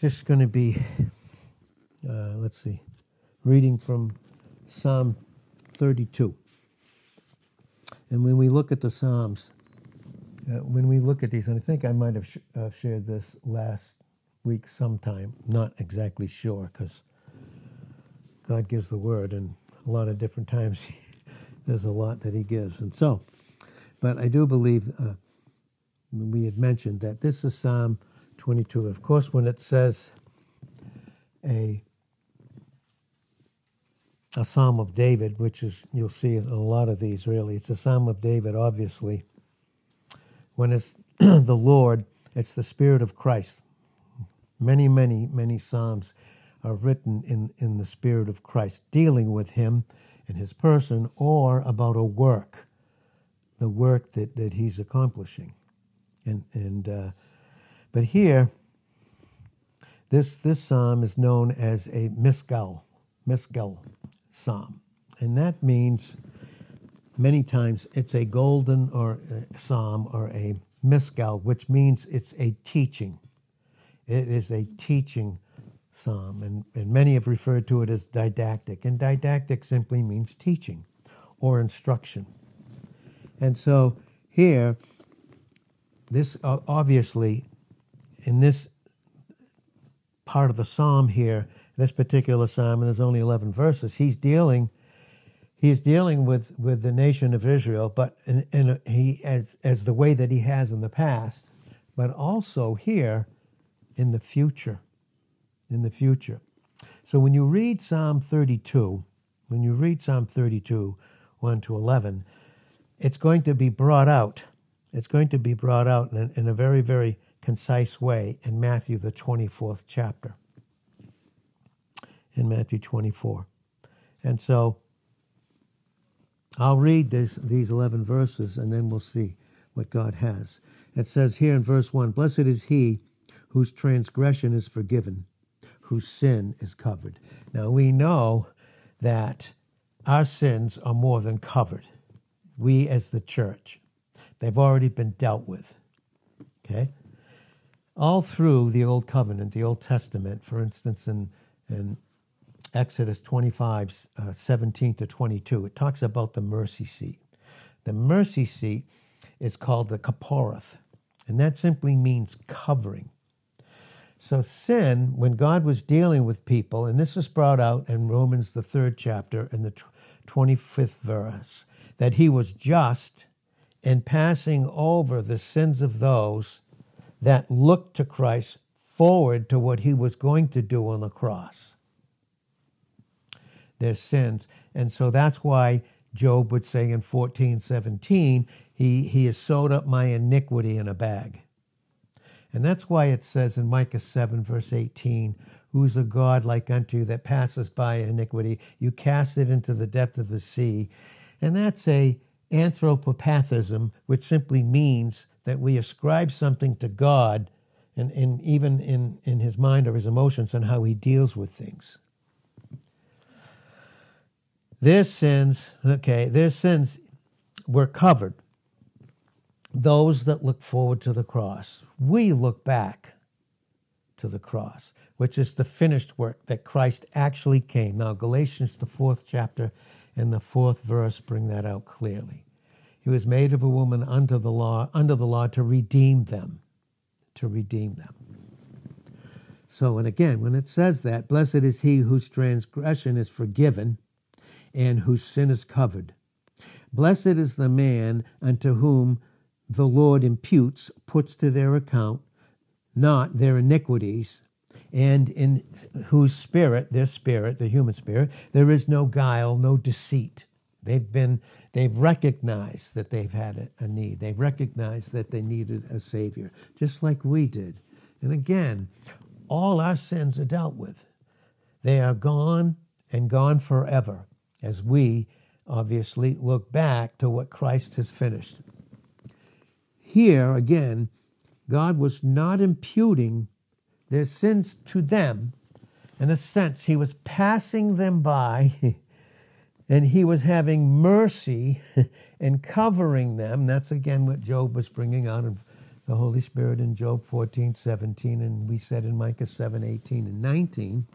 just going to be, uh, let's see, reading from Psalm 32. And when we look at the Psalms, uh, when we look at these, and I think I might have sh- uh, shared this last week sometime, not exactly sure, because God gives the word, and a lot of different times there's a lot that He gives. And so, but I do believe uh, we had mentioned that this is Psalm 22. Of course, when it says a a psalm of David, which is you'll see a lot of these really. It's a psalm of David, obviously. When it's the Lord, it's the Spirit of Christ. Many, many, many psalms are written in, in the Spirit of Christ, dealing with Him and His person, or about a work, the work that, that He's accomplishing. And and uh, but here, this this psalm is known as a misgal, misgal psalm. And that means many times it's a golden or a psalm or a misgal, which means it's a teaching. It is a teaching psalm. And, and many have referred to it as didactic. And didactic simply means teaching or instruction. And so here, this obviously, in this part of the psalm here, this particular psalm, and there's only 11 verses, he's dealing he's dealing with, with the nation of Israel, but in, in a, he as as the way that he has in the past, but also here in the future, in the future. So when you read Psalm 32, when you read Psalm 32, 1 to 11, it's going to be brought out. It's going to be brought out in a, in a very, very concise way in Matthew, the 24th chapter in Matthew 24. And so I'll read this, these 11 verses and then we'll see what God has. It says here in verse 1 Blessed is he whose transgression is forgiven, whose sin is covered. Now we know that our sins are more than covered. We as the church, they've already been dealt with. Okay? All through the Old Covenant, the Old Testament, for instance, in, in Exodus 25, uh, 17 to 22, it talks about the mercy seat. The mercy seat is called the kaporeth, and that simply means covering. So, sin, when God was dealing with people, and this is brought out in Romans, the third chapter, in the 25th verse, that he was just in passing over the sins of those that looked to Christ forward to what he was going to do on the cross their sins. And so that's why Job would say in 14, 17, he, he has sewed up my iniquity in a bag. And that's why it says in Micah 7, verse 18, Who's a God like unto you that passes by iniquity? You cast it into the depth of the sea. And that's a anthropopathism, which simply means that we ascribe something to God and, and even in, in his mind or his emotions and how he deals with things. Their sins, okay, their sins were covered. Those that look forward to the cross. We look back to the cross, which is the finished work that Christ actually came. Now, Galatians, the fourth chapter and the fourth verse bring that out clearly. He was made of a woman under the law, under the law to redeem them, to redeem them. So, and again, when it says that, blessed is he whose transgression is forgiven and whose sin is covered. Blessed is the man unto whom the Lord imputes, puts to their account, not their iniquities, and in whose spirit, their spirit, the human spirit, there is no guile, no deceit. They've been, they've recognized that they've had a, need. They've recognized that they needed a Savior, just like we did. And again, all our sins are dealt with. They are gone and gone forever as we obviously look back to what Christ has finished. Here, again, God was not imputing their sins to them. In a sense, He was passing them by and He was having mercy and covering them. That's again what Job was bringing out in the Holy Spirit in Job 14, 17, and we said in Micah 7, 18, and 19.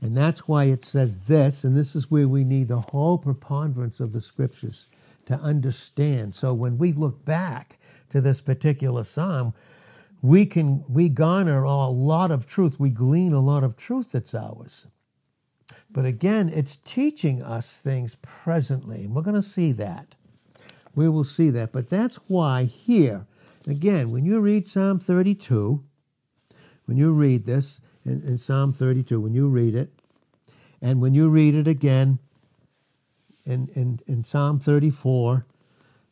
And that's why it says this, and this is where we need the whole preponderance of the scriptures to understand. So when we look back to this particular psalm, we can we garner a lot of truth. We glean a lot of truth that's ours. But again, it's teaching us things presently, and we're going to see that. We will see that. But that's why here, again, when you read Psalm 32, when you read this in, in Psalm 32, when you read it, and when you read it again in, in, in Psalm 34,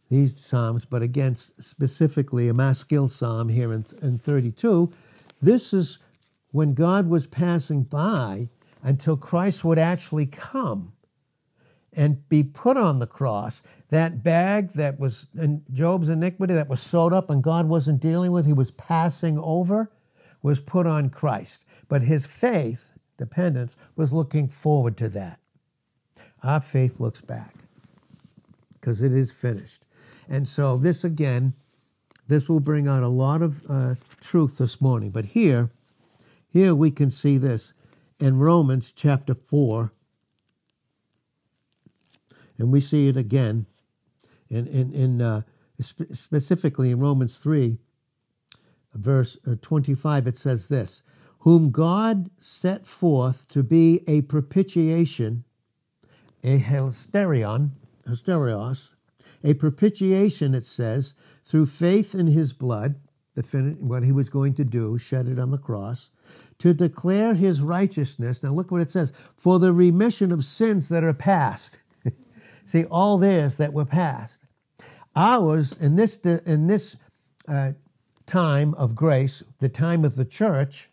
these Psalms, but again, specifically a Maskil Psalm here in, in 32, this is when God was passing by until Christ would actually come and be put on the cross. That bag that was in Job's iniquity that was sewed up and God wasn't dealing with, he was passing over, was put on Christ. But his faith, dependence, was looking forward to that. Our faith looks back because it is finished. And so, this again, this will bring out a lot of uh, truth this morning. But here, here we can see this in Romans chapter 4. And we see it again in, in, in uh, spe- specifically in Romans 3, verse uh, 25. It says this Whom God set forth to be a propitiation, a hilasterion, hysterios, a propitiation, it says, through faith in his blood, the fin- what he was going to do, shed it on the cross, to declare his righteousness. Now look what it says for the remission of sins that are past. See, all theirs that were past. Ours, in this, in this uh, time of grace, the time of the church,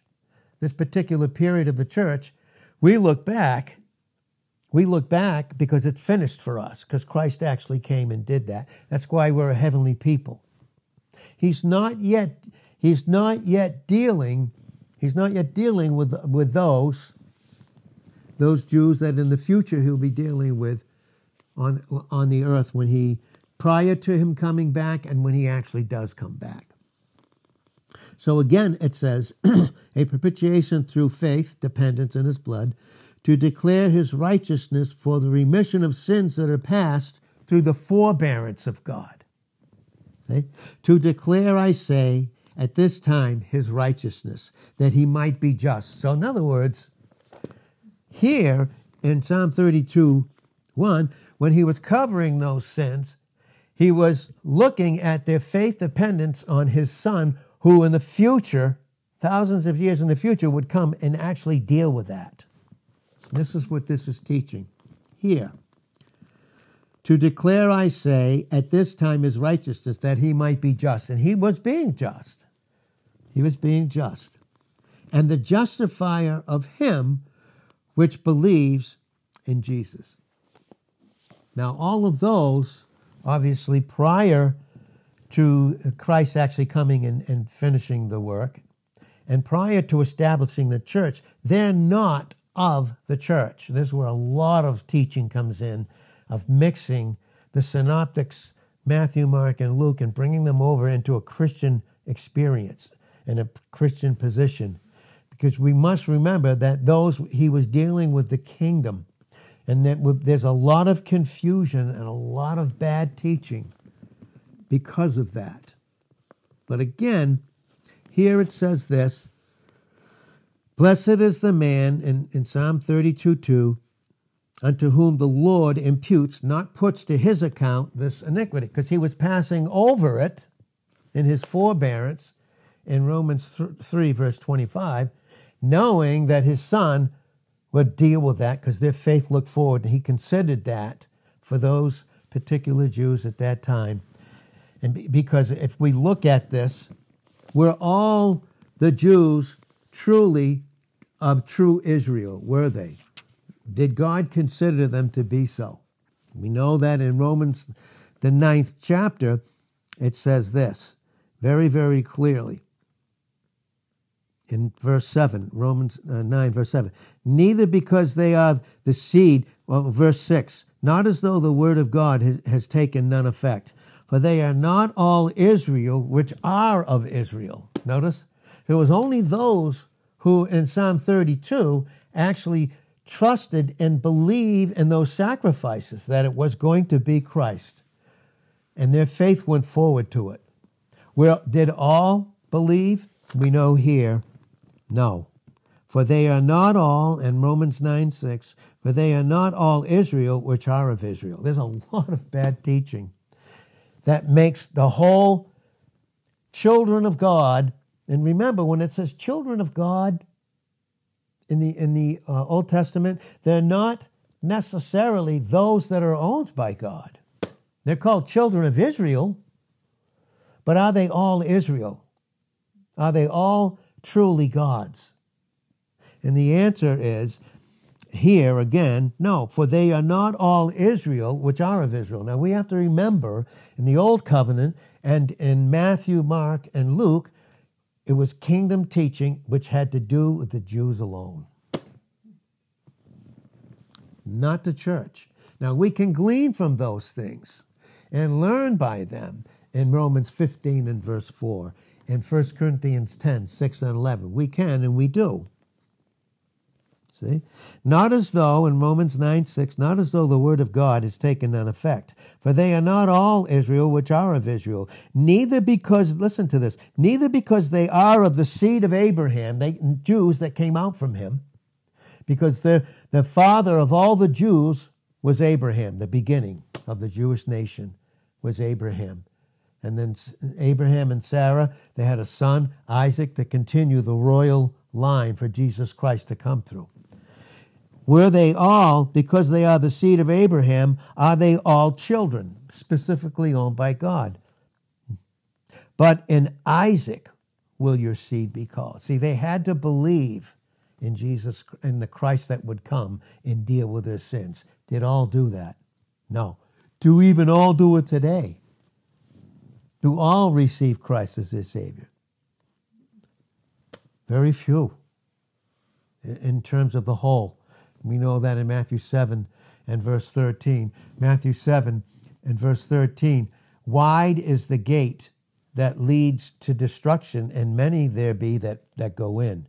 this particular period of the church, we look back. We look back because it's finished for us, because Christ actually came and did that. That's why we're a heavenly people. He's not yet, he's not yet dealing He's not yet dealing with, with those, those Jews that in the future he'll be dealing with on, on the earth when he, prior to him coming back and when he actually does come back. So again, it says, a propitiation through faith, dependence in his blood, to declare his righteousness for the remission of sins that are past through the forbearance of God. Okay? To declare, I say, at this time his righteousness, that he might be just. So, in other words, here in Psalm 32 1, when he was covering those sins, he was looking at their faith dependence on his son, who in the future, thousands of years in the future, would come and actually deal with that. This is what this is teaching here. To declare, I say, at this time his righteousness, that he might be just. And he was being just. He was being just. And the justifier of him which believes in Jesus. Now, all of those, obviously, prior to Christ actually coming and, and finishing the work, and prior to establishing the church, they're not of the church. This is where a lot of teaching comes in of mixing the synoptics, Matthew, Mark, and Luke, and bringing them over into a Christian experience in a Christian position. Because we must remember that those he was dealing with the kingdom, and that there's a lot of confusion and a lot of bad teaching because of that. But again, here it says this Blessed is the man in, in Psalm 32 2 unto whom the Lord imputes, not puts to his account this iniquity, because he was passing over it in his forbearance in Romans 3, verse 25, knowing that his son would deal with that because their faith looked forward. And he considered that for those particular Jews at that time. And because if we look at this, we're all the Jews truly of true Israel, were they? Did God consider them to be so? We know that in Romans, the ninth chapter, it says this very, very clearly in verse 7, Romans uh, 9, verse 7. Neither because they are the seed, well, verse 6, not as though the word of God has, has taken none effect. for they are not all Israel which are of Israel. Notice, there was only those who in Psalm 32 actually trusted and believed in those sacrifices, that it was going to be Christ. And their faith went forward to it. Well, did all believe? We know here, no. For they are not all, in Romans 9 6, for they are not all Israel which are of Israel. There's a lot of bad teaching that makes the whole children of God, and remember when it says children of God, in the in the uh, Old Testament, they're not necessarily those that are owned by God. They're called children of Israel, but are they all Israel? Are they all truly God's? And the answer is here again, no, for they are not all Israel, which are of Israel. Now we have to remember in the Old Covenant and in Matthew, Mark, and Luke, it was kingdom teaching which had to do with the Jews alone, not the church. Now, we can glean from those things and learn by them in Romans 15 and verse 4, in 1 Corinthians 10, 6 and 11. We can and we do. See? Not as though, in Romans 9 6, not as though the word of God is taken none effect. For they are not all Israel which are of Israel, neither because, listen to this, neither because they are of the seed of Abraham, they Jews that came out from him, because the, the father of all the Jews was Abraham, the beginning of the Jewish nation was Abraham. And then Abraham and Sarah, they had a son, Isaac, to continue the royal line for Jesus Christ to come through. Were they all, because they are the seed of Abraham, are they all children, specifically owned by God? But in Isaac will your seed be called. See, they had to believe in Jesus, in the Christ that would come and deal with their sins. Did all do that? No. Do even all do it today? Do all receive Christ as their Savior? Very few in terms of the whole. We know that in Matthew 7 and verse 13. Matthew 7 and verse 13. Wide is the gate that leads to destruction, and many there be that, that go in.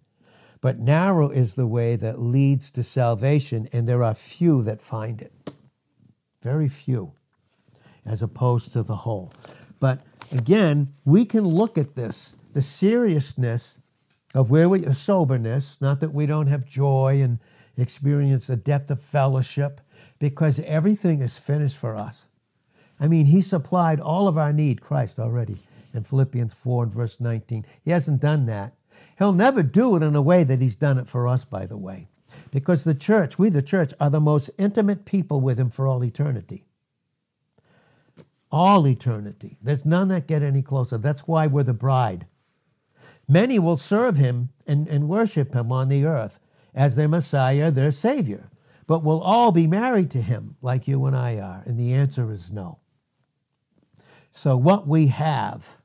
But narrow is the way that leads to salvation, and there are few that find it. Very few, as opposed to the whole. But again, we can look at this, the seriousness of where we, the soberness, not that we don't have joy and experience the depth of fellowship because everything is finished for us. I mean, He supplied all of our need, Christ, already in Philippians 4 and verse 19. He hasn't done that. He'll never do it in a way that He's done it for us, by the way, because the church, we the church, are the most intimate people with Him for all eternity. All eternity. There's none that get any closer. That's why we're the bride. Many will serve Him and, and worship Him on the earth as their Messiah, their Savior. But will all be married to him like you and I are? And the answer is no. So, what we have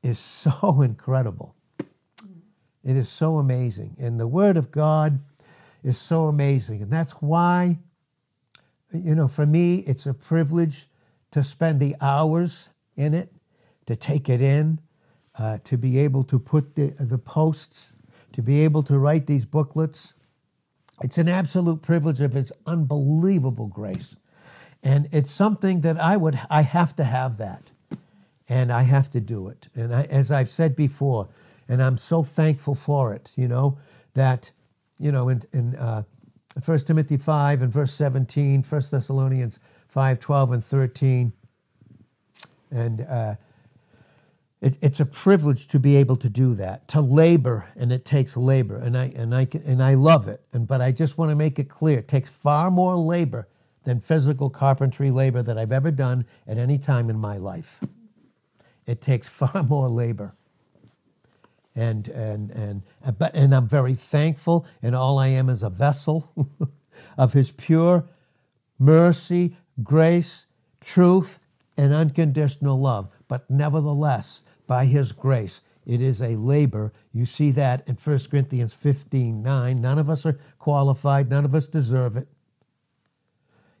is so incredible. It is so amazing. And the Word of God is so amazing. And that's why, you know, for me, it's a privilege to spend the hours in it, to take it in, uh, to be able to put the, the posts to be able to write these booklets. It's an absolute privilege of its unbelievable grace. And it's something that I would I have to have that. And I have to do it. And I, as I've said before, and I'm so thankful for it, you know, that, you know, in, in uh, 1 Timothy 5 and verse 17, 1 Thessalonians 5, 12 and 13, and uh, it, it's a privilege to be able to do that, to labor, and it takes labor, and I and I can, and I love it. And but I just want to make it clear: it takes far more labor than physical carpentry labor that I've ever done at any time in my life. It takes far more labor, and and and but and I'm very thankful, and all I am is a vessel of His pure mercy, grace, truth, and unconditional love. But nevertheless, by his grace. It is a labor. You see that in 1 Corinthians 15 9. None of us are qualified, none of us deserve it.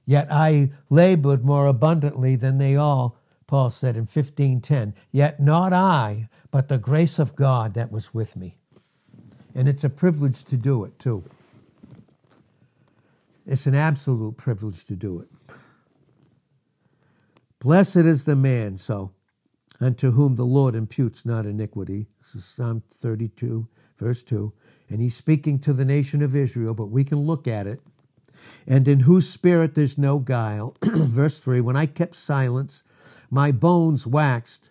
Yet I labored more abundantly than they all, Paul said in 15:10, "Yet not I, but the grace of God that was with me." And it's a privilege to do it too. It's an absolute privilege to do it. Blessed is the man, so, unto whom the Lord imputes not iniquity. This is Psalm 32, verse 2. And he's speaking to the nation of Israel, but we can look at it. And in whose spirit there's no guile. verse 3 When I kept silence, my bones waxed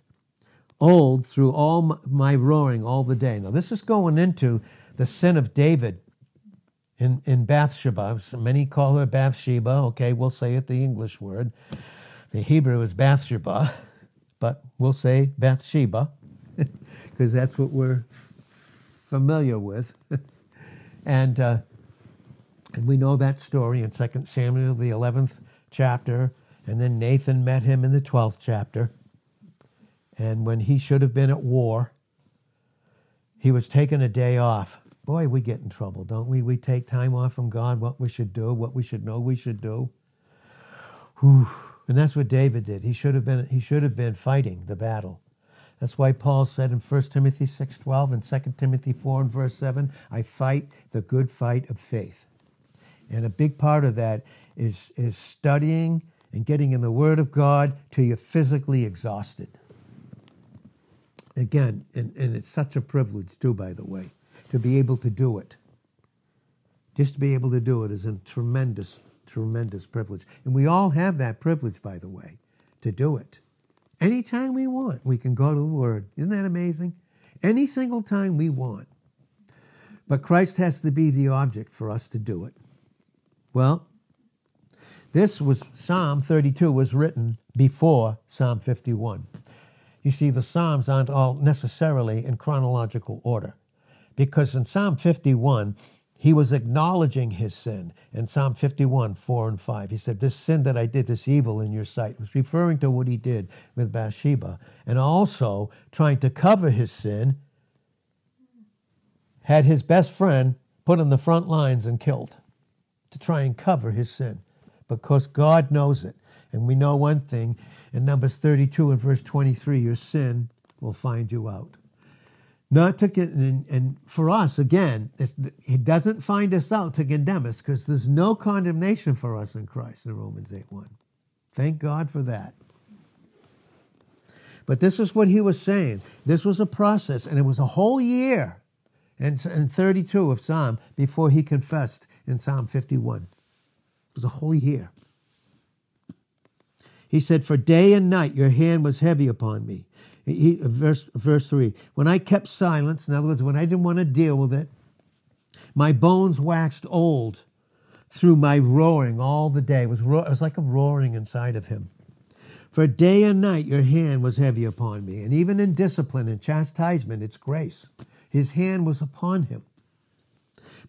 old through all my roaring all the day. Now, this is going into the sin of David in, in Bathsheba. Many call her Bathsheba. Okay, we'll say it the English word. The Hebrew is Bathsheba, but we'll say Bathsheba because that's what we're familiar with. and, uh, and we know that story in 2 Samuel, the 11th chapter. And then Nathan met him in the 12th chapter. And when he should have been at war, he was taking a day off. Boy, we get in trouble, don't we? We take time off from God, what we should do, what we should know we should do. Whew. And that's what David did. He should have been, he should have been fighting the battle. That's why Paul said in 1 Timothy 6.12 and 2 Timothy 4 and verse 7, I fight the good fight of faith. And a big part of that is, is studying and getting in the Word of God till you're physically exhausted. Again, and, and it's such a privilege, too, by the way, to be able to do it. Just to be able to do it is a tremendous tremendous privilege. And we all have that privilege, by the way, to do it. Anytime we want, we can go to the Word. Isn't that amazing? Any single time we want. But Christ has to be the object for us to do it. Well, this was Psalm 32 was written before Psalm 51. You see, the Psalms aren't all necessarily in chronological order. Because in Psalm 51, he was acknowledging his sin in Psalm 51, 4 and 5. He said, This sin that I did, this evil in your sight, was referring to what he did with Bathsheba, and also trying to cover his sin, had his best friend put on the front lines and killed to try and cover his sin because God knows it. And we know one thing in Numbers 32 and verse 23 your sin will find you out. Not to and, and for us again, he doesn't find us out to condemn us because there's no condemnation for us in Christ in Romans 8 1. Thank God for that. But this is what he was saying. This was a process, and it was a whole year in, in 32 of Psalm before he confessed in Psalm 51. It was a whole year. He said, For day and night your hand was heavy upon me. He, verse, verse 3 When I kept silence, in other words, when I didn't want to deal with it, my bones waxed old through my roaring all the day. It was, ro- it was like a roaring inside of him. For day and night your hand was heavy upon me. And even in discipline and chastisement, it's grace. His hand was upon him.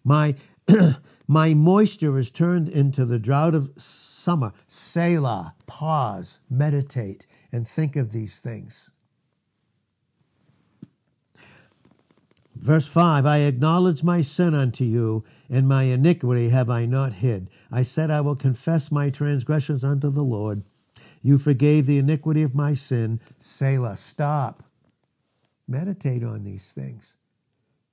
My, my moisture is turned into the drought of summer. Selah, pause, meditate, and think of these things. Verse 5 I acknowledge my sin unto you, and my iniquity have I not hid. I said, I will confess my transgressions unto the Lord. You forgave the iniquity of my sin. Selah, stop. Meditate on these things.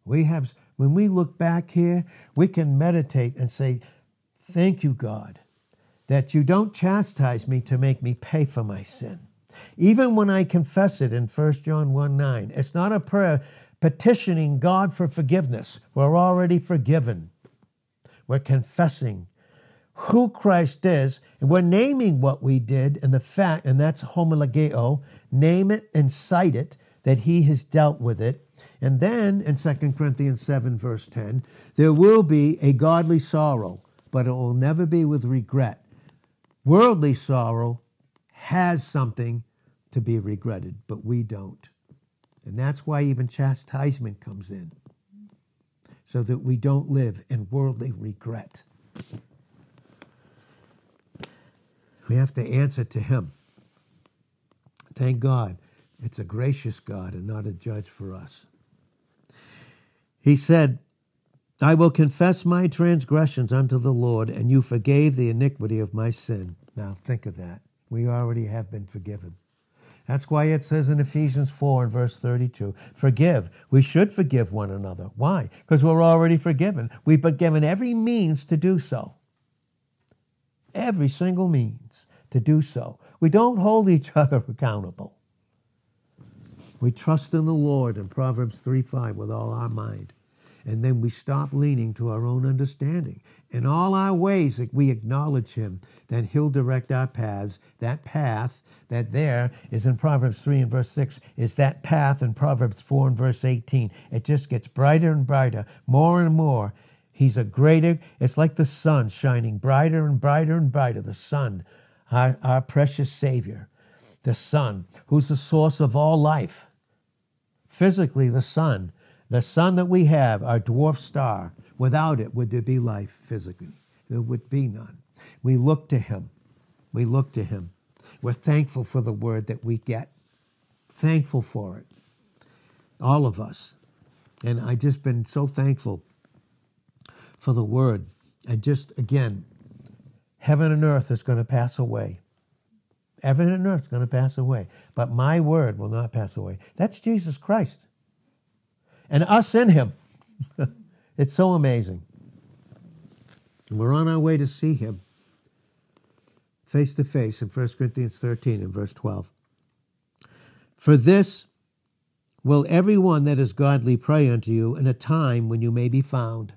We have, when we look back here, we can meditate and say, Thank you, God, that you don't chastise me to make me pay for my sin. Even when I confess it in 1 John 1 9, it's not a prayer petitioning God for forgiveness. We're already forgiven. We're confessing who Christ is, and we're naming what we did and the fact, and that's homologeo, name it and cite it, that he has dealt with it. And then in 2 Corinthians 7, verse 10, there will be a godly sorrow, but it will never be with regret. Worldly sorrow has something to be regretted, but we don't. And that's why even chastisement comes in, so that we don't live in worldly regret. We have to answer to Him. Thank God it's a gracious God and not a judge for us. He said, I will confess my transgressions unto the Lord, and you forgave the iniquity of my sin. Now think of that. We already have been forgiven. That's why it says in Ephesians 4 and verse 32 forgive. We should forgive one another. Why? Because we're already forgiven. We've been given every means to do so. Every single means to do so. We don't hold each other accountable. We trust in the Lord in Proverbs 3 5 with all our mind. And then we stop leaning to our own understanding. In all our ways, that we acknowledge Him, then He'll direct our paths. That path that there is in Proverbs 3 and verse 6 is that path in Proverbs 4 and verse 18. It just gets brighter and brighter, more and more. He's a greater, it's like the sun shining brighter and brighter and brighter. The sun, our, our precious Savior, the sun, who's the source of all life. Physically, the sun, the sun that we have, our dwarf star, without it, would there be life physically? There would be none. We look to Him. We look to Him. We're thankful for the word that we get. Thankful for it. All of us. And I've just been so thankful for the word. And just again, heaven and earth is going to pass away. Heaven and earth is going to pass away. But my word will not pass away. That's Jesus Christ. And us in him. it's so amazing. And we're on our way to see him face to face in 1 Corinthians 13 and verse 12. For this will every one that is godly pray unto you in a time when you may be found.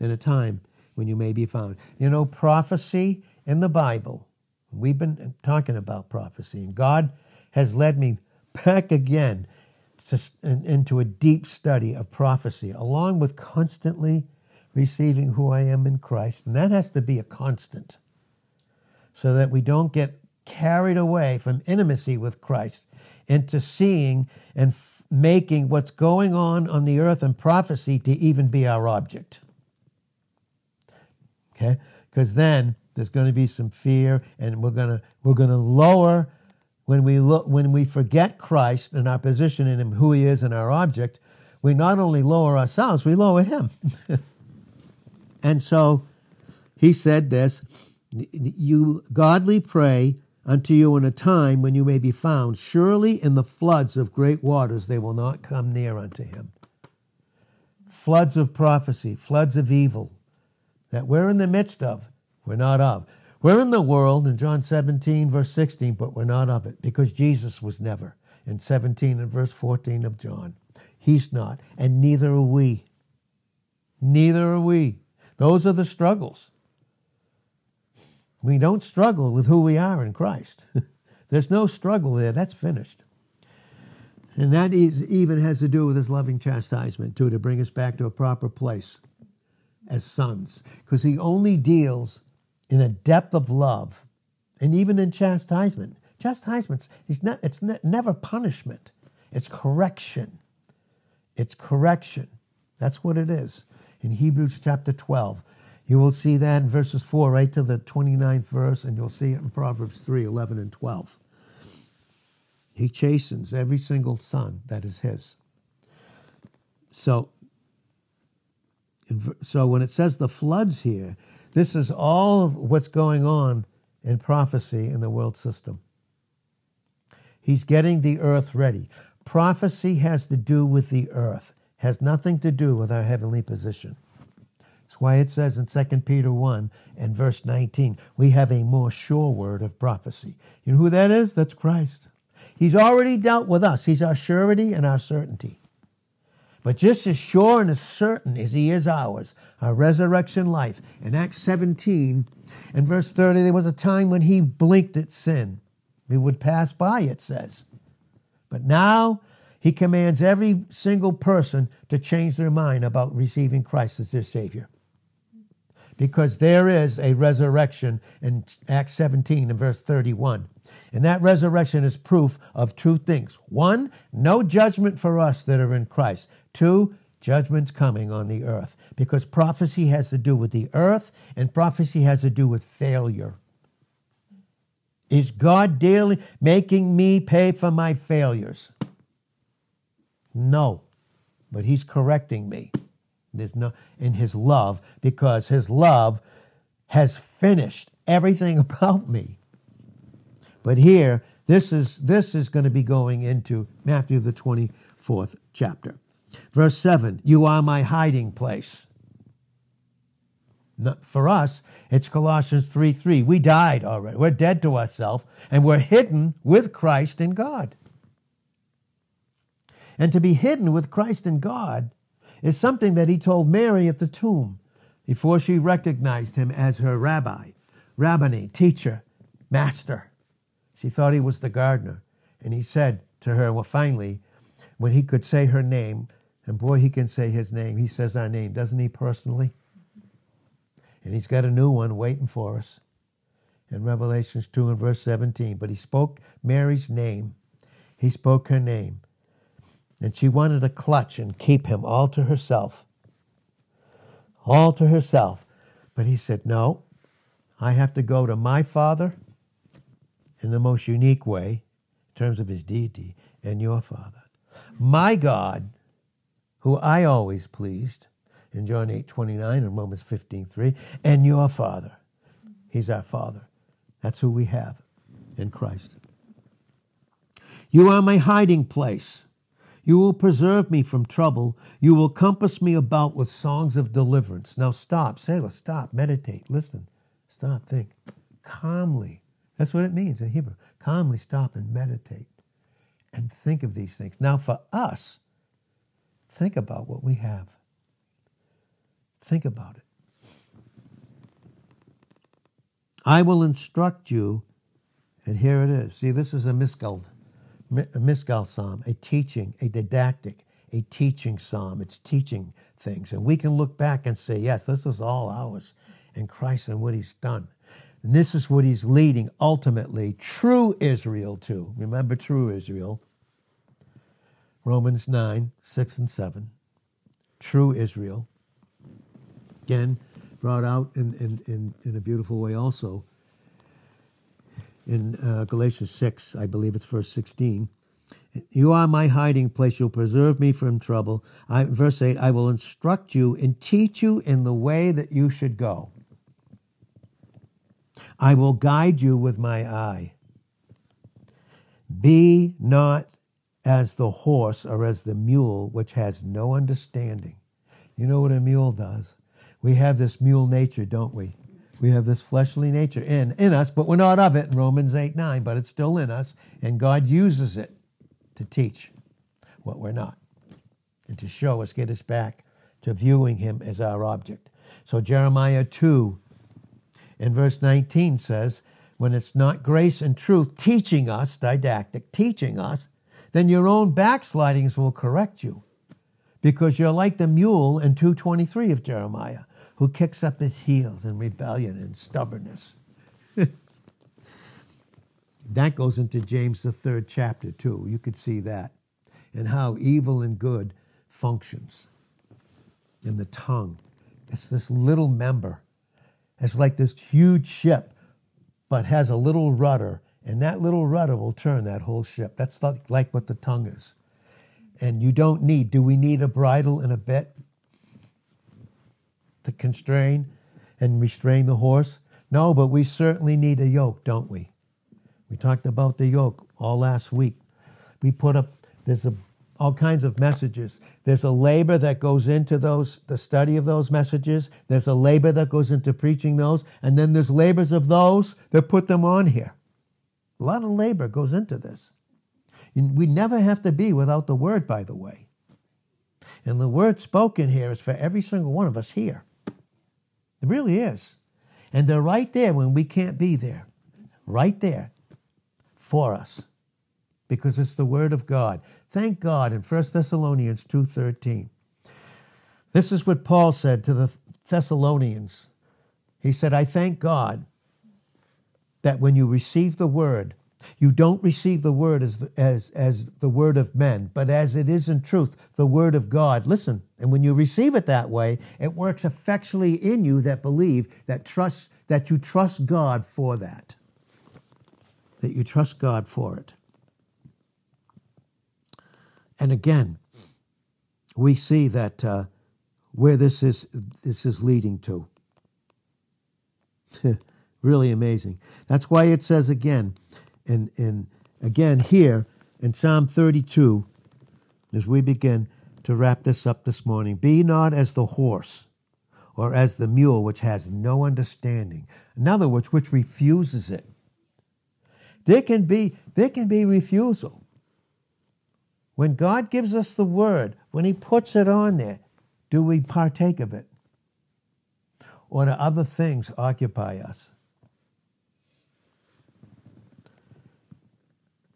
In a time when you may be found. You know, prophecy in the Bible, we've been talking about prophecy, and God has led me back again to, into a deep study of prophecy, along with constantly receiving who I am in Christ. And that has to be a constant so that we don't get carried away from intimacy with Christ into seeing and f- making what's going on on the earth and prophecy to even be our object. Okay? Because then there's going to be some fear and we're going to we're going to lower when we look when we forget Christ and our position in him who he is and our object we not only lower ourselves we lower him and so he said this you godly pray unto you in a time when you may be found. Surely in the floods of great waters they will not come near unto him. Floods of prophecy, floods of evil that we're in the midst of, we're not of. We're in the world in John 17, verse 16, but we're not of it because Jesus was never in 17 and verse 14 of John. He's not, and neither are we. Neither are we. Those are the struggles. We don't struggle with who we are in Christ. There's no struggle there. That's finished. And that is, even has to do with his loving chastisement, too, to bring us back to a proper place as sons. Because he only deals in a depth of love and even in chastisement. Chastisements, it's, not, it's not, never punishment, it's correction. It's correction. That's what it is. In Hebrews chapter 12, you will see that in verses 4 right to the 29th verse, and you'll see it in Proverbs 3 11 and 12. He chastens every single son that is his. So, so when it says the floods here, this is all of what's going on in prophecy in the world system. He's getting the earth ready. Prophecy has to do with the earth, has nothing to do with our heavenly position. That's why it says in 2 Peter 1 and verse 19, we have a more sure word of prophecy. You know who that is? That's Christ. He's already dealt with us. He's our surety and our certainty. But just as sure and as certain as he is ours, our resurrection life. In Acts 17 and verse 30, there was a time when he blinked at sin. He would pass by, it says. But now he commands every single person to change their mind about receiving Christ as their Savior because there is a resurrection in Acts 17 and verse 31. And that resurrection is proof of two things. One, no judgment for us that are in Christ. Two, judgment's coming on the earth because prophecy has to do with the earth and prophecy has to do with failure. Is God daily making me pay for my failures? No, but He's correcting me. There's no in his love because his love has finished everything about me. But here, This is, this is going to be going into Matthew, the 24th chapter. Verse 7 You are my hiding place. For us, it's Colossians 3 3. We died already. We're dead to ourselves, and we're hidden with Christ in God. And to be hidden with Christ in God is something that he told Mary at the tomb before she recognized him as her rabbi, rabboni, teacher, master. She thought he was the gardener. And he said to her, well, finally, when he could say her name, and boy, he can say his name, he says our name, doesn't he, personally? And he's got a new one waiting for us in Revelations 2 and verse 17. But he spoke Mary's name. He spoke her name. And she wanted to clutch and keep him all to herself. All to herself. But he said, No, I have to go to my Father in the most unique way, in terms of his deity, and your Father. My God, who I always pleased, in John 8 29 and Romans 15 3, and your Father. He's our Father. That's who we have in Christ. You are my hiding place. You will preserve me from trouble. You will compass me about with songs of deliverance. Now stop, Selah, stop, meditate, listen, stop, think. Calmly. That's what it means in Hebrew. Calmly stop and meditate and think of these things. Now, for us, think about what we have. Think about it. I will instruct you, and here it is. See, this is a Miskald, a Miskal psalm, a teaching, a didactic, a teaching psalm. It's teaching things. And we can look back and say, yes, this is all ours in Christ and what he's done. And this is what he's leading ultimately true Israel to. Remember true Israel. Romans 9, 6 and 7. True Israel again brought out in, in, in, in a beautiful way also in uh, Galatians 6, I believe it's verse 16. You are my hiding place. You'll preserve me from trouble. I, verse 8, I will instruct you and teach you in the way that you should go. I will guide you with my eye. Be not as the horse or as the mule, which has no understanding. You know what a mule does? we have this mule nature, don't we? We have this fleshly nature in, in us, but we're not of it in Romans 8 9, but it's still in us, and God uses it to teach what we're not and to show us, get us back to viewing Him as our object. So Jeremiah 2 in verse 19 says, When it's not grace and truth teaching us, didactic, teaching us, then your own backslidings will correct you because you're like the mule in 223 of Jeremiah who kicks up his heels in rebellion and stubbornness. that goes into James, the third chapter, too. You could see that. And how evil and good functions in the tongue. It's this little member. It's like this huge ship, but has a little rudder, and that little rudder will turn that whole ship. That's like what the tongue is. And you don't need, do we need a bridle and a bit? To constrain and restrain the horse? No, but we certainly need a yoke, don't we? We talked about the yoke all last week. We put up, there's a, all kinds of messages. There's a labor that goes into those, the study of those messages. There's a labor that goes into preaching those. And then there's labors of those that put them on here. A lot of labor goes into this. We never have to be without the word, by the way. And the word spoken here is for every single one of us here. It really is. And they're right there when we can't be there. Right there for us. Because it's the word of God. Thank God in 1 Thessalonians 2:13. This is what Paul said to the Thessalonians. He said, "I thank God that when you receive the word, you don't receive the word as, as, as the word of men, but as it is in truth, the word of God. Listen, and when you receive it that way, it works effectually in you that believe, that trust, that you trust God for that. That you trust God for it. And again, we see that uh, where this is this is leading to. really amazing. That's why it says again, in, in again here in Psalm 32, as we begin to wrap this up this morning. Be not as the horse or as the mule which has no understanding. In other words, which refuses it. There can be, there can be refusal. When God gives us the word, when He puts it on there, do we partake of it? Or do other things occupy us?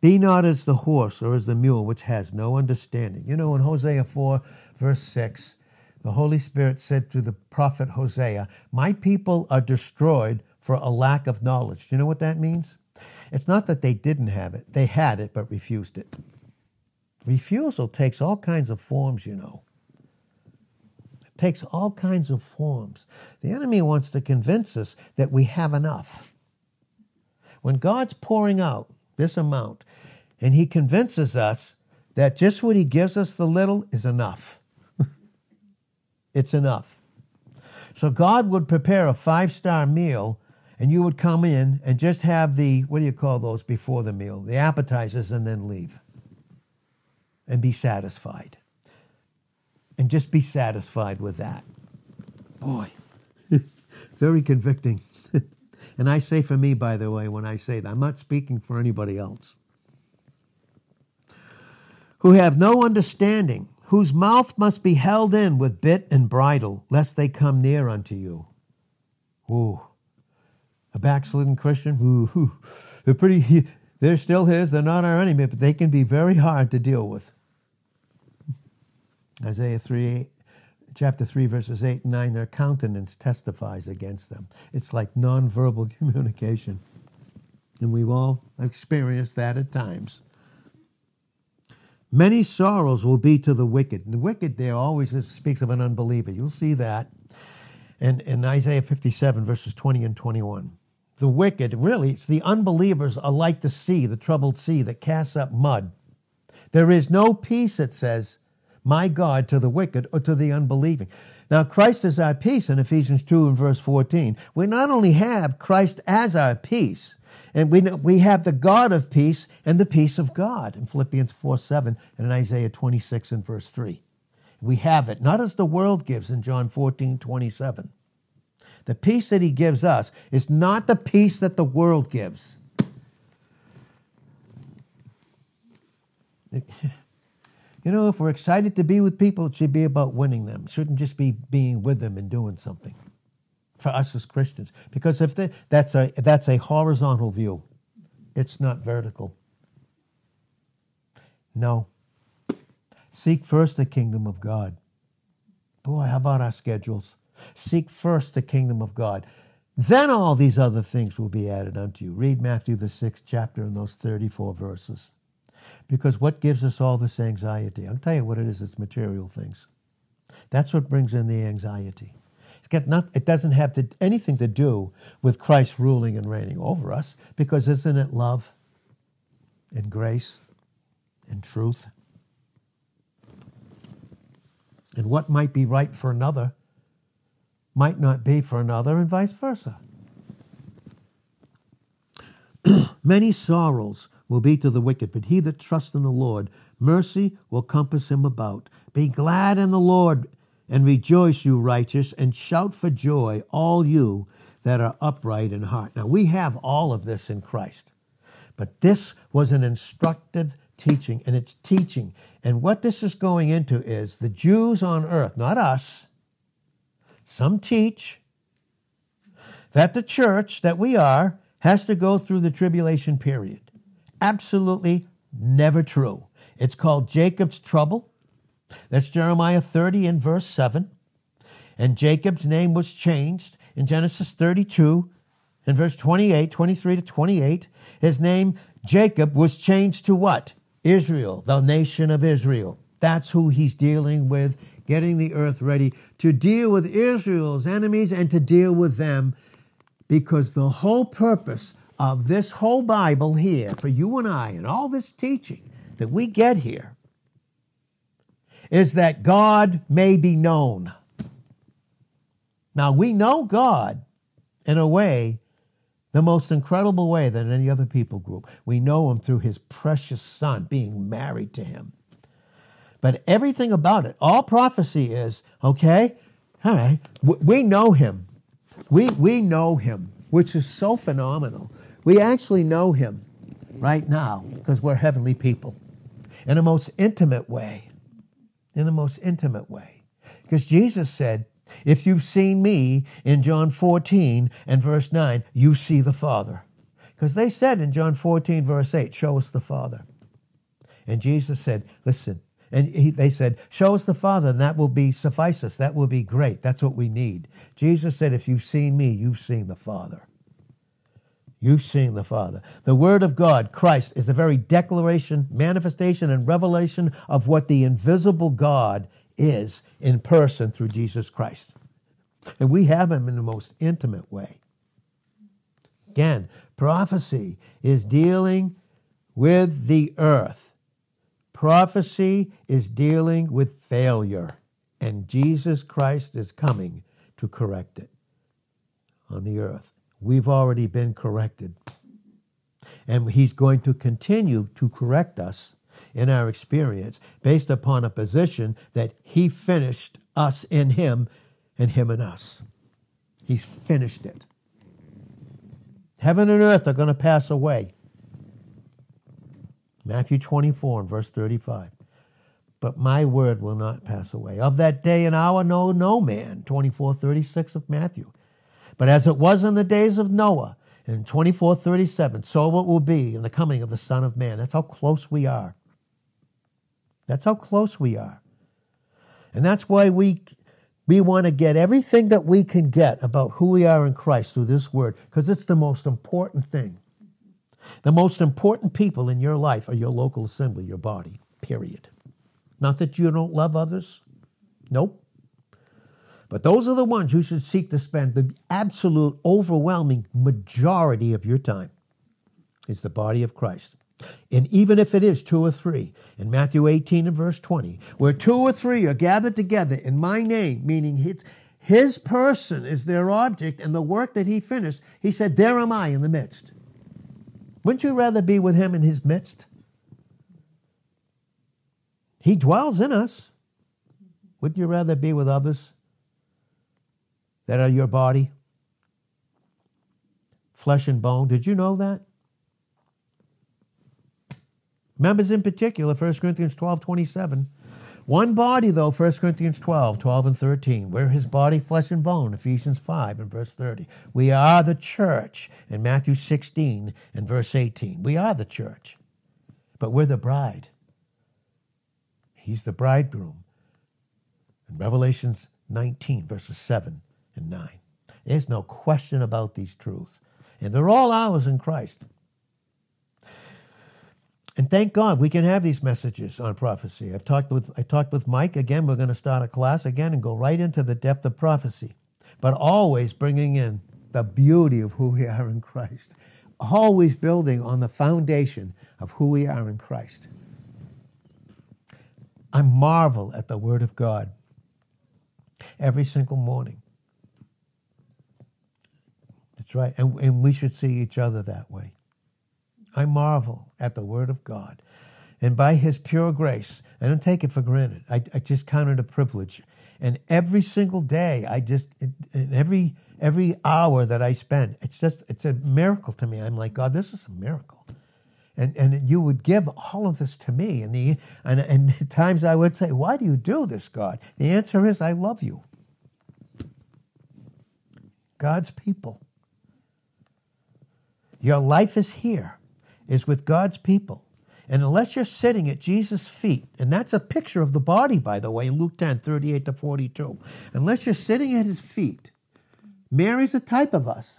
Be not as the horse or as the mule, which has no understanding. You know, in Hosea 4, verse 6, the Holy Spirit said to the prophet Hosea, My people are destroyed for a lack of knowledge. Do you know what that means? It's not that they didn't have it, they had it but refused it. Refusal takes all kinds of forms, you know. It takes all kinds of forms. The enemy wants to convince us that we have enough. When God's pouring out this amount, and he convinces us that just what he gives us the little is enough. it's enough. So God would prepare a five star meal, and you would come in and just have the, what do you call those before the meal? The appetizers, and then leave and be satisfied. And just be satisfied with that. Boy, very convicting. and I say for me, by the way, when I say that, I'm not speaking for anybody else who have no understanding, whose mouth must be held in with bit and bridle, lest they come near unto you. Ooh. A backslidden Christian, ooh, they're pretty, they're still his, they're not our enemy, but they can be very hard to deal with. Isaiah 3, chapter 3, verses 8 and 9, their countenance testifies against them. It's like nonverbal communication. And we've all experienced that at times. Many sorrows will be to the wicked. And the wicked there always speaks of an unbeliever. You'll see that in, in Isaiah 57, verses 20 and 21. The wicked, really, it's the unbelievers are like the sea, the troubled sea that casts up mud. There is no peace, it says, my God, to the wicked or to the unbelieving. Now, Christ is our peace in Ephesians 2 and verse 14. We not only have Christ as our peace, and we, we have the God of peace and the peace of God in Philippians 4 7 and in Isaiah 26 and verse 3. We have it, not as the world gives in John 14 27. The peace that he gives us is not the peace that the world gives. You know, if we're excited to be with people, it should be about winning them. It shouldn't just be being with them and doing something for us as Christians. Because if they, that's, a, that's a horizontal view, it's not vertical. No. Seek first the kingdom of God. Boy, how about our schedules? Seek first the kingdom of God. Then all these other things will be added unto you. Read Matthew, the sixth chapter, and those 34 verses. Because what gives us all this anxiety? I'll tell you what it is it's material things. That's what brings in the anxiety got not, it doesn't have to, anything to do with Christ ruling and reigning over us, because isn't it love and grace and truth? And what might be right for another might not be for another, and vice versa. Many sorrows will be to the wicked, but he that trusts in the Lord, mercy will compass him about. Be glad in the Lord and rejoice, you righteous, and shout for joy, all you that are upright in heart. Now, we have all of this in Christ, but this was an instructive teaching, and it's teaching. And what this is going into is the Jews on earth, not us, some teach that the church that we are has to go through the tribulation period. Absolutely never true. It's called Jacob's trouble. That's Jeremiah 30 and verse 7. And Jacob's name was changed in Genesis 32 in verse 28, 23 to 28. His name, Jacob, was changed to what? Israel, the nation of Israel. That's who he's dealing with, getting the earth ready to deal with Israel's enemies and to deal with them because the whole purpose of this whole Bible here for you and I and all this teaching that we get here is that God may be known. Now, we know God in a way the most incredible way than any other people group. We know him through his precious son being married to him. But everything about it, all prophecy is, okay, all right, we know him. We, we know him, which is so phenomenal. We actually know him right now because we're heavenly people in a most intimate way. In the most intimate way. Because Jesus said, if you've seen me in John 14 and verse 9, you see the Father. Because they said in John 14, verse 8, show us the Father. And Jesus said, listen, and he, they said, show us the Father, and that will be suffice us. That will be great. That's what we need. Jesus said, if you've seen me, you've seen the Father. You've seen the Father. The Word of God, Christ, is the very declaration, manifestation, and revelation of what the invisible God is in person through Jesus Christ. And we have him in the most intimate way. Again, prophecy is dealing with the earth. Prophecy is dealing with failure, and Jesus Christ is coming to correct it on the earth. We've already been corrected. And he's going to continue to correct us in our experience based upon a position that He finished us in Him and Him in us. He's finished it. Heaven and earth are going to pass away. Matthew 24 and verse 35. But my word will not pass away. Of that day and hour know no man. 24 36 of Matthew. But as it was in the days of Noah, in 24 37, so it will be in the coming of the Son of Man. That's how close we are. That's how close we are. And that's why we, we want to get everything that we can get about who we are in Christ through this word, because it's the most important thing. The most important people in your life are your local assembly, your body, period. Not that you don't love others. Nope. But those are the ones you should seek to spend the absolute overwhelming majority of your time. It's the body of Christ. And even if it is two or three, in Matthew 18 and verse 20, where two or three are gathered together in my name, meaning his, his person is their object and the work that he finished, he said, There am I in the midst. Wouldn't you rather be with him in his midst? He dwells in us. Wouldn't you rather be with others that are your body? Flesh and bone. Did you know that? Members in particular, 1 Corinthians 12, 27. One body, though, 1 Corinthians 12, 12 and 13. We're his body, flesh and bone, Ephesians 5 and verse 30. We are the church in Matthew 16 and verse 18. We are the church, but we're the bride. He's the bridegroom. In Revelations 19, verses 7 and 9. There's no question about these truths. And they're all ours in Christ. And thank God we can have these messages on prophecy. I've talked with I talked with Mike again. We're going to start a class again and go right into the depth of prophecy, but always bringing in the beauty of who we are in Christ. Always building on the foundation of who we are in Christ. I marvel at the Word of God every single morning. That's right. And, and we should see each other that way. I marvel at the Word of God. And by His pure grace, I don't take it for granted. I, I just count it a privilege. And every single day, I just, and every, every hour that I spend, it's just, it's a miracle to me. I'm like, God, this is a miracle. And, and you would give all of this to me. And, the, and, and at times I would say, Why do you do this, God? The answer is, I love you. God's people. Your life is here is with God's people. And unless you're sitting at Jesus' feet, and that's a picture of the body, by the way, in Luke 10, 38 to 42. Unless you're sitting at his feet, Mary's a type of us.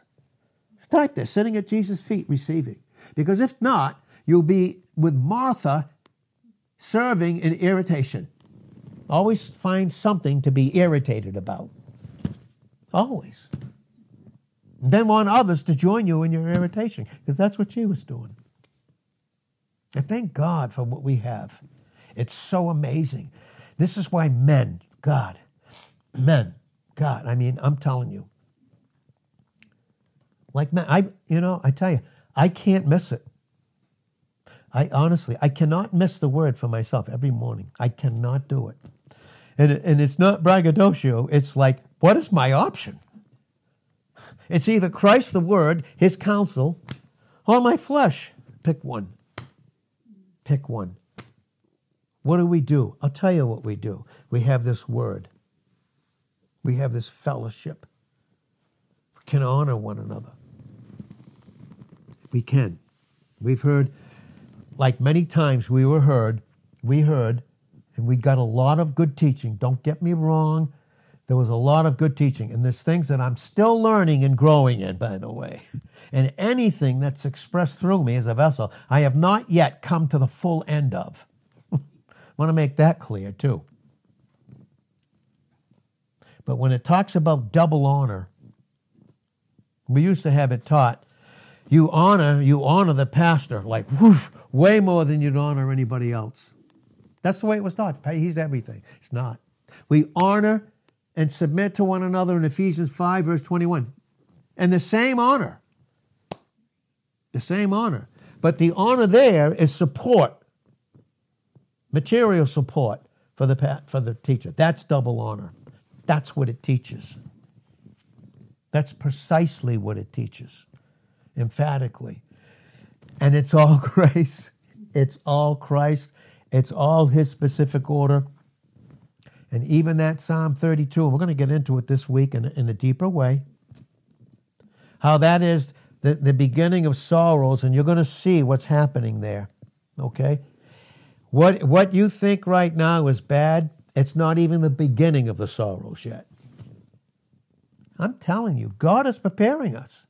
Type there, sitting at Jesus' feet, receiving. Because if not, you'll be with Martha serving in irritation. Always find something to be irritated about. Always. Then want others to join you in your irritation, because that's what she was doing. And thank God for what we have. It's so amazing. This is why men, God, men, God, I mean, I'm telling you, Like man, I you know, I tell you, I can't miss it. I honestly, I cannot miss the word for myself every morning. I cannot do it. And, and it's not braggadocio. It's like, what is my option? It's either Christ the Word, His counsel, or my flesh. Pick one. Pick one. What do we do? I'll tell you what we do. We have this Word, we have this fellowship. We can honor one another. We can. We've heard like many times we were heard, we heard, and we got a lot of good teaching. Don't get me wrong. There was a lot of good teaching, and there's things that I'm still learning and growing in, by the way. And anything that's expressed through me as a vessel, I have not yet come to the full end of. I want to make that clear, too. But when it talks about double honor, we used to have it taught you honor you honor the pastor like whoosh, way more than you'd honor anybody else. That's the way it was taught. He's everything. It's not. We honor and submit to one another in Ephesians 5, verse 21. And the same honor. The same honor. But the honor there is support, material support for the, for the teacher. That's double honor. That's what it teaches. That's precisely what it teaches emphatically. And it's all grace, it's all Christ, it's all His specific order. And even that Psalm 32, and we're going to get into it this week in, in a deeper way, how that is the, the beginning of sorrows, and you're going to see what's happening there. Okay? What, what you think right now is bad, it's not even the beginning of the sorrows yet. I'm telling you, God is preparing us.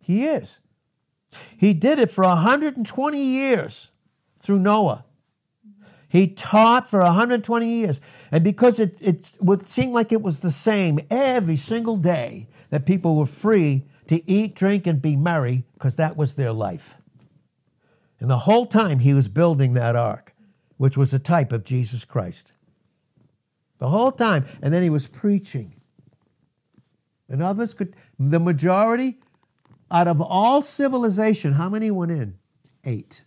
He is. He did it for 120 years through Noah. He taught for 120 years. And because it, it would seem like it was the same every single day, that people were free to eat, drink, and be merry because that was their life. And the whole time he was building that ark, which was a type of Jesus Christ. The whole time. And then he was preaching. And others could, the majority out of all civilization, how many went in? Eight.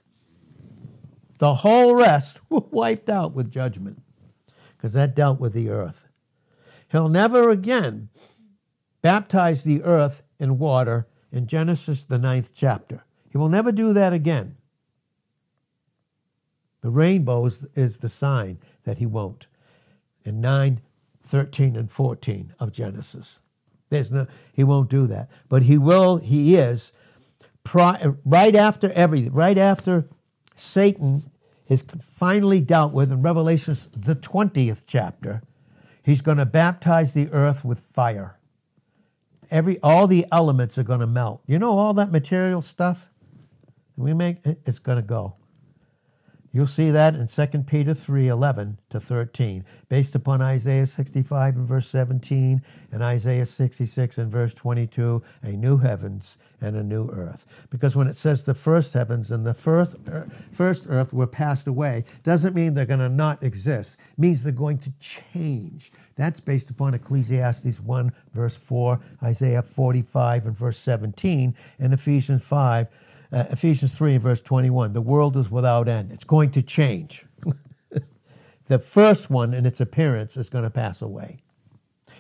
The whole rest were wiped out with judgment because that dealt with the earth. He'll never again baptize the earth in water in Genesis, the ninth chapter. He will never do that again. The rainbow is, the sign that he won't. In 9, 13, and 14 of Genesis. There's no, he won't do that. But he will, he is, right after everything, right after Satan is finally dealt with in Revelation, the 20th chapter, he's going to baptize the earth with fire. Every, all the elements are going to melt. You know, all that material stuff we make, it's going to go. You'll see that in 2 Peter 3 11 to 13, based upon Isaiah 65 and verse 17 and Isaiah 66 and verse 22, a new heavens and a new earth. Because when it says the first heavens and the first, first earth were passed away, doesn't mean they're going to not exist. It means they're going to change. That's based upon Ecclesiastes 1 verse 4, Isaiah 45 and verse 17, and Ephesians 5 uh, Ephesians 3 and verse 21. The world is without end. It's going to change. the first one in its appearance is going to pass away.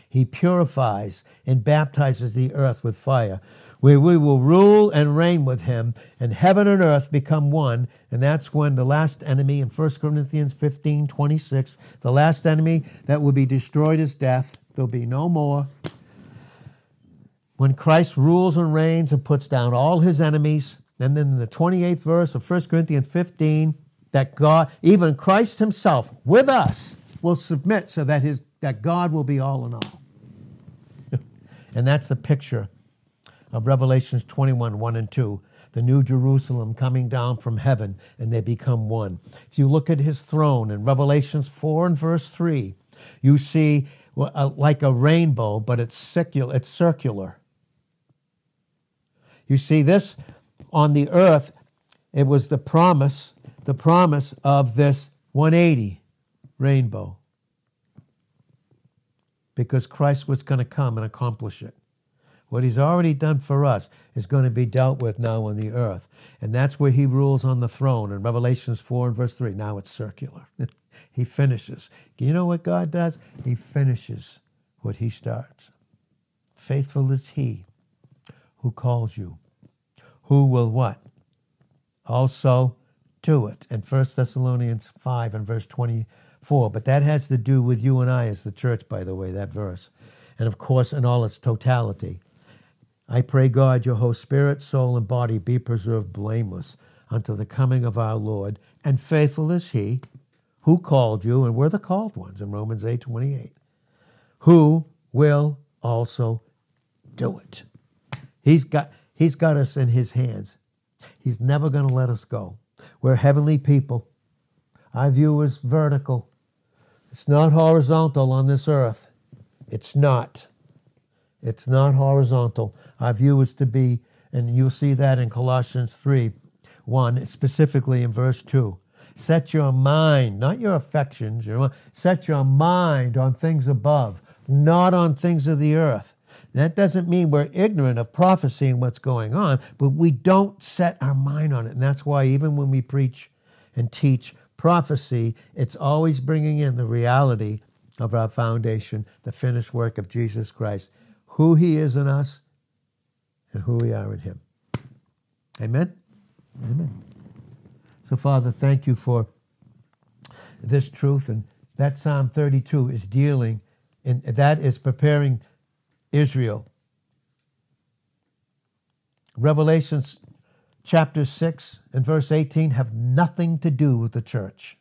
He purifies and baptizes the earth with fire, where we will rule and reign with him, and heaven and earth become one. And that's when the last enemy in 1 Corinthians 15 26, the last enemy that will be destroyed is death. There'll be no more. When Christ rules and reigns and puts down all his enemies, and then in the 28th verse of 1 Corinthians 15, that God, even Christ himself with us, will submit so that, his, that God will be all in all. and that's the picture of Revelations 21 1 and 2. The New Jerusalem coming down from heaven, and they become one. If you look at his throne in Revelations 4 and verse 3, you see uh, like a rainbow, but. It's circular. You see this on the earth, it was the promise, the promise of this 180 rainbow. Because Christ was going to come and accomplish it. What he's already done for us is going to be dealt with now on the earth. And that's where he rules on the throne in Revelations 4 and verse 3. Now it's circular. he finishes. You know what God does? He finishes what he starts. Faithful is he who calls you, who will what? Also do it. In 1 Thessalonians 5 and verse 24. But that has to do with you and I as the church, by the way, that verse. And of course, in all its totality. I pray, God, your whole spirit, soul, and body be preserved blameless until the coming of our Lord. And faithful is he who called you, and we're the called ones in Romans 8 28, who will also do it. He's got, he's got us in his hands. He's never going to let us go. We're heavenly people. Our view is vertical. It's not horizontal on this earth. It's not. It's not horizontal. Our view is to be, and you'll see that in Colossians 3 1, specifically in verse 2. Set your mind, not your affections, your, set your mind on things above, not on things of the earth. That doesn't mean we're ignorant of prophecy and what's going on, but we don't set our mind on it. And that's why even when we preach and teach prophecy, it's always bringing in the reality of our foundation, the finished work of Jesus Christ, who he is in us and who we are in him. Amen? Amen. So, Father, thank you for this truth. And that Psalm 32 is dealing, and that is preparing Israel. Revelations chapter 6 and verse 18 have nothing to do with the church.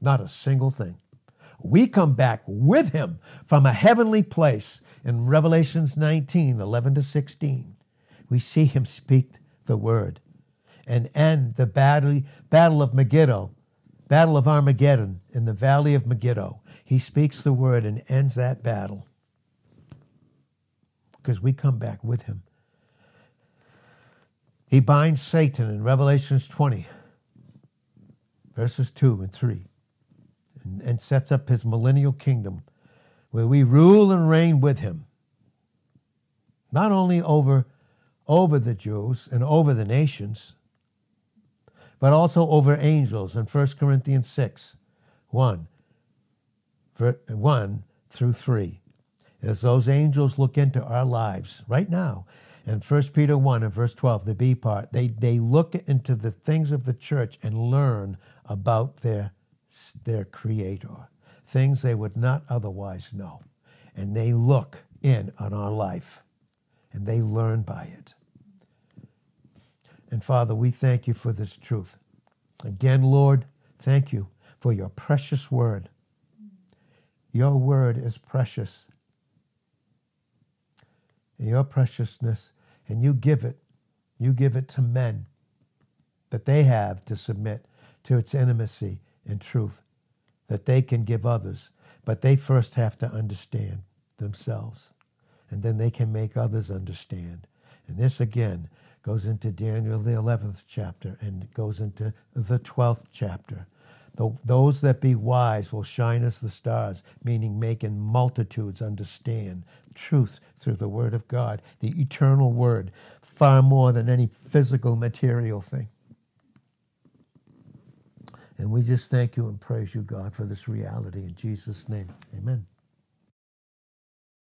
Not a single thing. We come back with him from a heavenly place in Revelations 19 11 to 16. We see him speak the word and end the battle, battle of Megiddo, battle of Armageddon in the valley of Megiddo. He speaks the word and ends that battle because we come back with him. He binds Satan in Revelations 20, verses 2 and 3, and, and sets up his millennial kingdom where we rule and reign with him, not only over, over the Jews and over the nations, but also over angels in 1 Corinthians 6 1, 1 through 3 as those angels look into our lives right now. In 1 Peter 1 and verse 12, the B part, they, they look into the things of the church and learn about their, their Creator, things they would not otherwise know. And they look in on our life and they learn by it. And Father, we thank you for this truth. Again, Lord, thank you for your precious word. Your word is precious your preciousness, and you give it. You give it to men that they have to submit to its intimacy and truth that they can give others. But they first have to understand themselves, and then they can make others understand. And this again goes into Daniel, the 11th chapter, and goes into the 12th chapter. Those that be wise will shine as the stars, meaning making multitudes understand truth through the Word of God, the eternal Word, far more than any physical, material thing. And we just thank you and praise you, God, for this reality in Jesus' name. Amen.